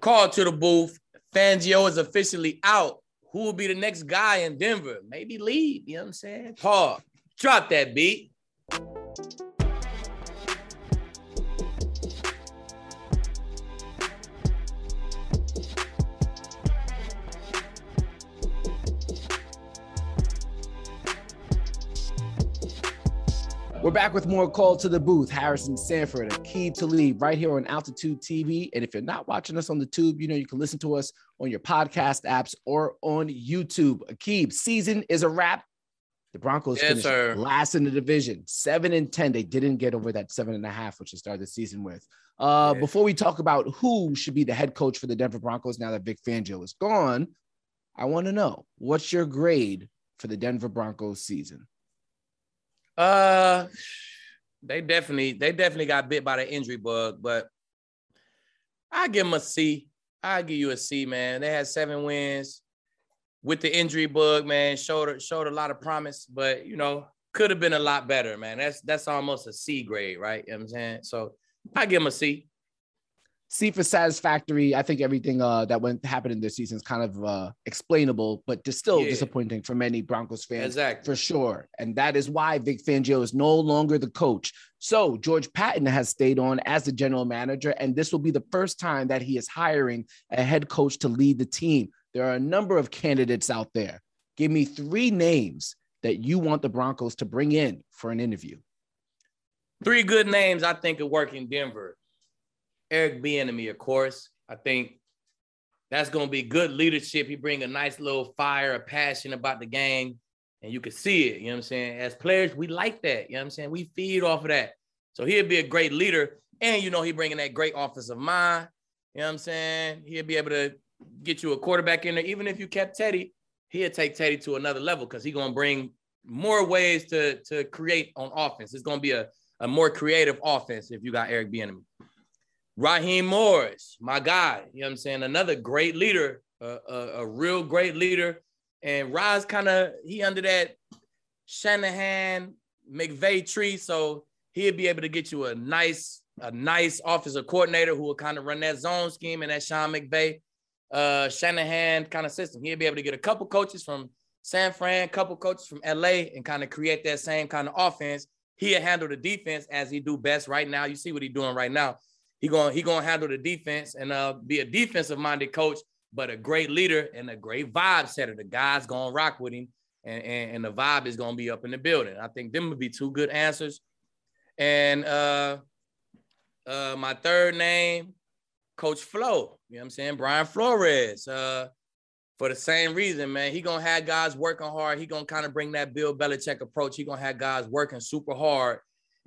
Call to the booth. Fangio is officially out. Who will be the next guy in Denver? Maybe leave. You know what I'm saying? Paul, drop that beat. We're back with more Call to the Booth. Harrison Sanford, Aqib Talib, right here on Altitude TV. And if you're not watching us on the tube, you know you can listen to us on your podcast apps or on YouTube. Aqib, season is a wrap. The Broncos Yes, finished sir. last in the division, seven and ten. They didn't get over that seven and a half, which they started the season with. Uh. Before we talk about who should be the head coach for the Denver Broncos now that Vic Fangio is gone, I want to know what's your grade for the Denver Broncos season? Uh, they definitely they definitely got bit by the injury bug, but I give them a C. I give you a C, man. They had seven wins with the injury bug, man. Showed showed a lot of promise, but you know could have been a lot better, man. That's that's almost a C grade, right? You know I'm saying? So I give them a C. C for satisfactory. I think everything uh, that went happened in this season is kind of uh, explainable, but just still Yeah. disappointing for many Broncos fans Exactly. for sure. And that is why Vic Fangio is no longer the coach. So George Paton has stayed on as the general manager, and this will be the first time that he is hiring a head coach to lead the team. There are a number of candidates out there. Give me three names that you want the Broncos to bring in for an interview. Three good names I think could work in Denver. Eric Bieniemy, of course. I think that's going to be good leadership. He bring a nice little fire, a passion about the game, and you can see it. You know what I'm saying? As players, we like that. You know what I'm saying? We feed off of that. So he'll be a great leader, and you know he bringing that great offensive mind. You know what I'm saying? He'll be able to get you a quarterback in there. Even if you kept Teddy, he'll take Teddy to another level because he's gonna bring more ways to to create on offense. It's gonna be a a more creative offense if you got Eric Bieniemy. Raheem Morris, my guy, you know what I'm saying? Another great leader, a, a, a real great leader. And Roz kind of, he under that Shanahan, McVay tree. So he'll be able to get you a nice, a nice offensive coordinator who will kind of run that zone scheme and that Sean McVay, uh, Shanahan kind of system. He'll be able to get a couple coaches from San Fran, couple coaches from LA and kind of create that same kind of offense. He'll handle the defense as he do best right now. You see what he's doing right now. He going he gonna handle the defense and uh, be a defensive minded coach, but a great leader and a great vibe setter. The guys gonna rock with him, and, and, and the vibe is gonna be up in the building. I think them would be two good answers. And uh, uh, my third name, Coach Flo. You know what I'm saying? Brian Flores. Uh, for the same reason, man. He gonna have guys working hard. He gonna kind of bring that Bill Belichick approach. He gonna have guys working super hard.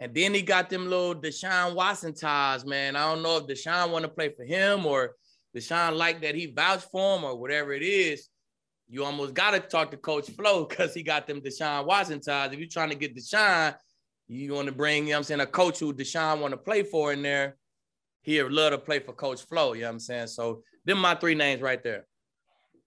And then he got them little Deshaun Watson ties, man. I don't know if Deshaun want to play for him or Deshaun like that he vouched for him or whatever it is. You almost got to talk to Coach Flo because he got them Deshaun Watson ties. If you're trying to get Deshaun, you want to bring, you know I'm saying, a coach who Deshaun want to play for in there. He'd love to play for Coach Flo, you know what I'm saying? So them my three names right there.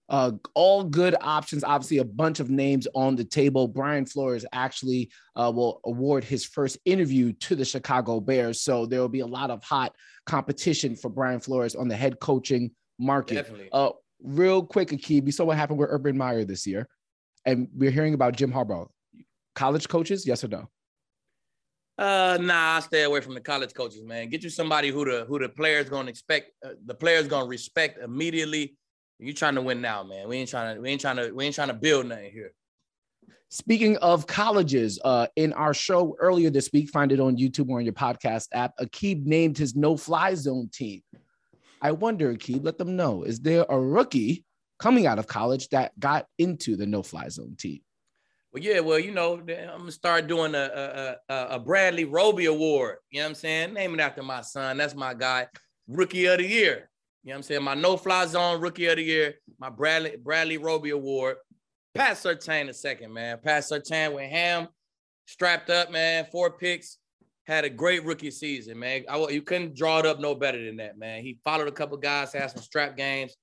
Uh, all good options. Obviously, a bunch of names on the table. Brian Flores actually uh, will award his first interview to the Chicago Bears, so there will be a lot of hot competition for Brian Flores on the head coaching market. Definitely. Uh, real quick, Aqib, you saw what happened with Urban Meyer this year, and we're hearing about Jim Harbaugh. College coaches, yes or no? Uh, nah, I stay away from the college coaches, man. Get you somebody who the who the players gonna expect, uh, the players gonna respect immediately. You trying to win now, man. We ain't trying to, we ain't trying to, we ain't trying to build nothing here. Speaking of colleges, uh, in our show earlier this week, find it on YouTube or on your podcast app. Aqib named his no-fly zone team. I wonder, Aqib, let them know: is there a rookie coming out of college that got into the no-fly zone team? Well, yeah, well, you know, I'm gonna start doing a a, a a Bradley Roby Award. You know what I'm saying? Name it after my son. That's my guy, Rookie of the Year. You know what I'm saying? My no fly zone Rookie of the Year, my Bradley Bradley Roby Award. Pat Surtain the second, man. Pat Surtain with ham, strapped up, man. Four picks, had a great rookie season, man. I, you couldn't draw it up no better than that, man. He followed a couple guys, had some strap games,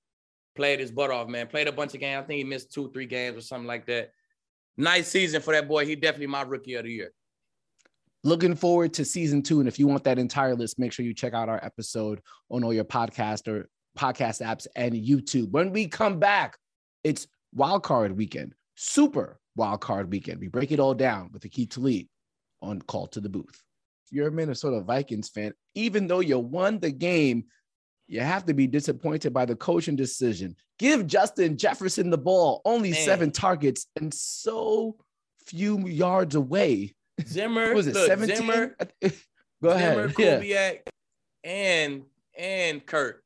played his butt off, man. Played a bunch of games. I think he missed two, three games or something like that nice season for that boy. He definitely my rookie of the year. Looking forward to season two. And if you want that entire list, make sure you check out our episode on all your podcast or podcast apps, and YouTube. When we come back, it's wild card weekend, super wild card weekend. We break it all down with Aqib Talib on Call to the Booth. If you're a Minnesota Vikings fan, even though you won the game, you have to be disappointed by the coaching decision. Give Justin Jefferson the ball, only Man. seven targets and so few yards away. Zimmer, was it look, 17? Zimmer, Go Zimmer, ahead. Kubiak, yeah. and and Kurt.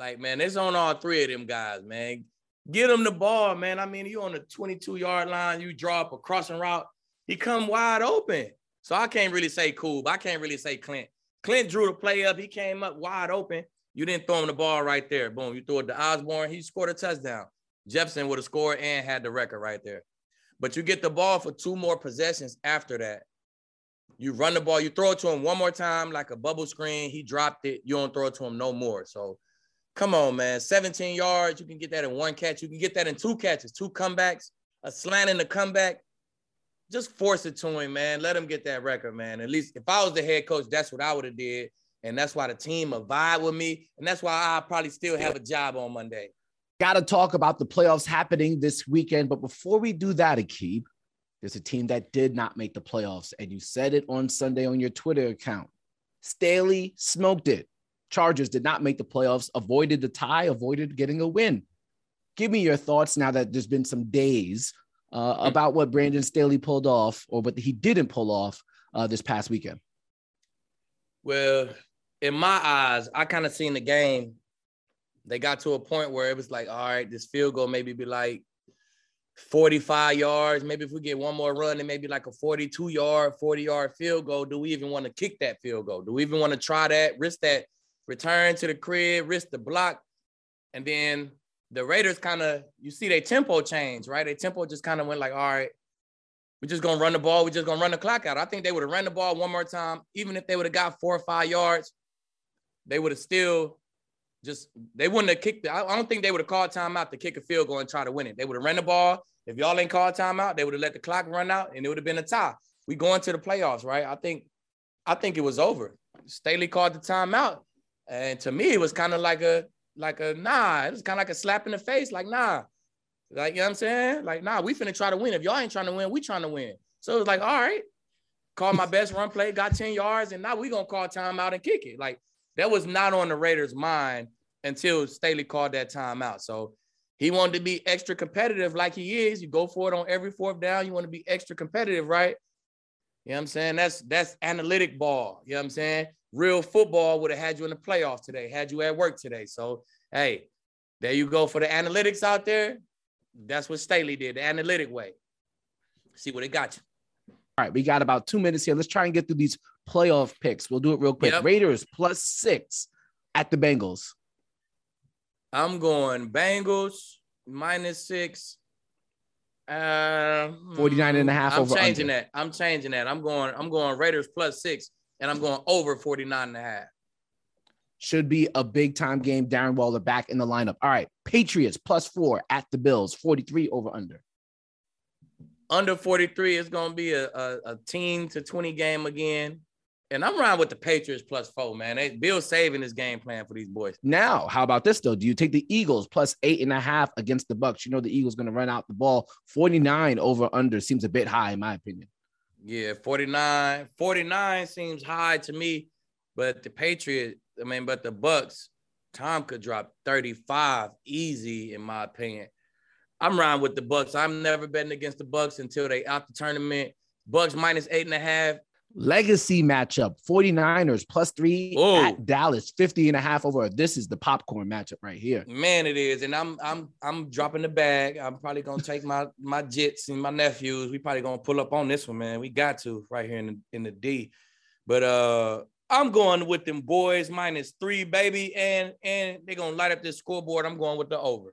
Like, man, it's on all three of them guys, man. Get them the ball, man. I mean, you on the 22 yard line, you draw up a crossing route, he come wide open. So I can't really say cool, but I can't really say Klint. Klint drew the play up, he came up wide open. You didn't throw him the ball right there. Boom. You threw it to Osborn, He scored a touchdown. Jefferson would have scored and had the record right there. But you get the ball for two more possessions after that. You run the ball, you throw it to him one more time like a bubble screen. He dropped it. You don't throw it to him no more. So come on, man. 17 yards. You can get that in one catch. You can get that in two catches, two comebacks, a slant in the comeback. Just force it to him, man. Let him get that record, man. At least if I was the head coach, that's what I would have did. And that's why the team will vibe with me. And that's why I probably still have a job on Monday. Got to talk about the playoffs happening this weekend. But before we do that, Aqib, there's a team that did not make the playoffs. And you said it on Sunday on your Twitter account. Staley smoked it. Chargers did not make the playoffs, avoided the tie, avoided getting a win. Give me your thoughts now that there's been some days uh, hmm. about what Brandon Staley pulled off or what he didn't pull off uh, this past weekend. Well, in my eyes, I kind of seen the game. They got to a point where it was like, all right, this field goal maybe be like 45 yards. Maybe if we get one more run, it may be like a 42 yard, 40 yard field goal. Do we even want to kick that field goal? Do we even want to try that, risk that return to the crib, risk the block? And then the Raiders kind of, you see, their tempo change, right? Their tempo just kind of went like, all right, we're just gonna run the ball. We're just gonna run the clock out. I think they would have run the ball one more time, even if they would have got four or five yards. They would have still just they wouldn't have kicked. I don't think they would have called timeout to kick a field goal and try to win it. They would have run the ball. If y'all ain't called timeout, they would have let the clock run out and it would have been a tie. We going to the playoffs, right? I think, I think it was over. Staley called the timeout, and to me, it was kind of like a like a nah. It was kind of like a slap in the face, like nah. Like, you know what I'm saying? Like, nah, we finna try to win. If y'all ain't trying to win, we trying to win. So it was like, all right, call my best run play, got 10 yards, and now we gonna call timeout and kick it. Like, that was not on the Raiders' mind until Staley called that timeout. So he wanted to be extra competitive like he is. You go for it on every fourth down. You want to be extra competitive, right? You know what I'm saying? That's that's analytic ball. You know what I'm saying? Real football would have had you in the playoffs today, had you at work today. So, hey, there you go for the analytics out there. That's what Staley did, the analytic way. See what it got you. All right, we got about two minutes here. Let's try and get through these playoff picks. We'll do it real quick. Yep. Raiders plus six at the Bengals. I'm going Bengals minus six. Uh, 49 and a half I'm changing under. that. I'm changing that. I'm going, I'm going Raiders plus six, and I'm going over 49 and a half should be a big time game. Darren Waller back in the lineup. All right, Patriots plus four at the Bills, 43 over under. Under 43 is going to be a, a, a team to 20 game again. And I'm riding with the Patriots plus four, man. They, Bill saving his game plan for these boys. Now, how about this though? Do you take the Eagles plus eight and a half against the Bucs? You know the Eagles going to run out the ball. 49 over under seems a bit high, in my opinion. Yeah, 49. 49 seems high to me, but the Patriots I mean, but the Bucs, Tom could drop 35 easy, in my opinion. I'm riding with the Bucs. I'm never betting against the Bucs until they out the tournament. Bucs minus eight and a half. Legacy matchup 49ers plus three at Dallas, 50 and a half over. This is the popcorn matchup right here. Man, it is. And I'm I'm I'm dropping the bag. I'm probably gonna take my my jits and my nephews. We probably gonna pull up on this one, man. We got to right here in the in the D. But uh I'm going with them boys minus three, baby, and and they're gonna light up this scoreboard. I'm going with the over.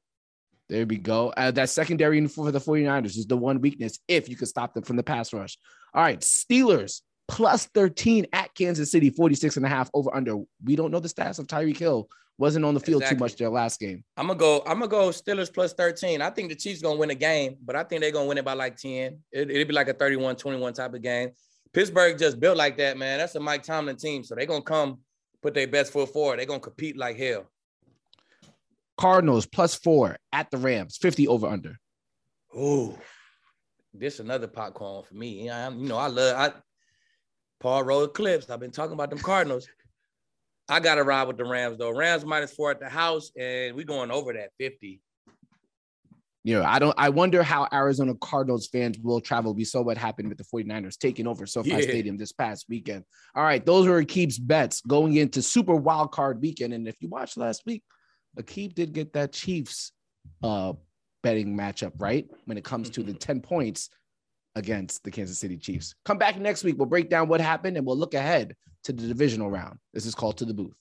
There we go. Uh, that secondary for the 49ers is the one weakness if you could stop them from the pass rush. All right, Steelers plus 13 at Kansas City, 46 and a half over under. We don't know the stats of Tyreek Hill. Wasn't on the field exactly. too much their last game. I'm gonna go. I'm gonna go Steelers plus 13. I think the Chiefs gonna win a game, but I think they're gonna win it by like 10. It, it'd be like a 31-21 type of game. Pittsburgh just built like that, man. That's a Mike Tomlin team. So they're gonna come put their best foot forward. They're gonna compete like hell. Cardinals plus four at the Rams, 50 over under. Oh, this another popcorn for me. Yeah, you know, I love I Paul roll clips. I've been talking about them Cardinals. I gotta ride with the Rams though. Rams minus four at the house, and we going over that 50. You know, I don't I wonder how Arizona Cardinals fans will travel. We saw what happened with the 49ers taking over SoFi yeah. Stadium this past weekend. All right, those were Aqib's bets going into super wild card weekend. And if you watched last week, Aqib did get that Chiefs uh betting matchup right when it comes to the 10 points against the Kansas City Chiefs. Come back next week. We'll break down what happened and we'll look ahead to the divisional round. This is called to the booth.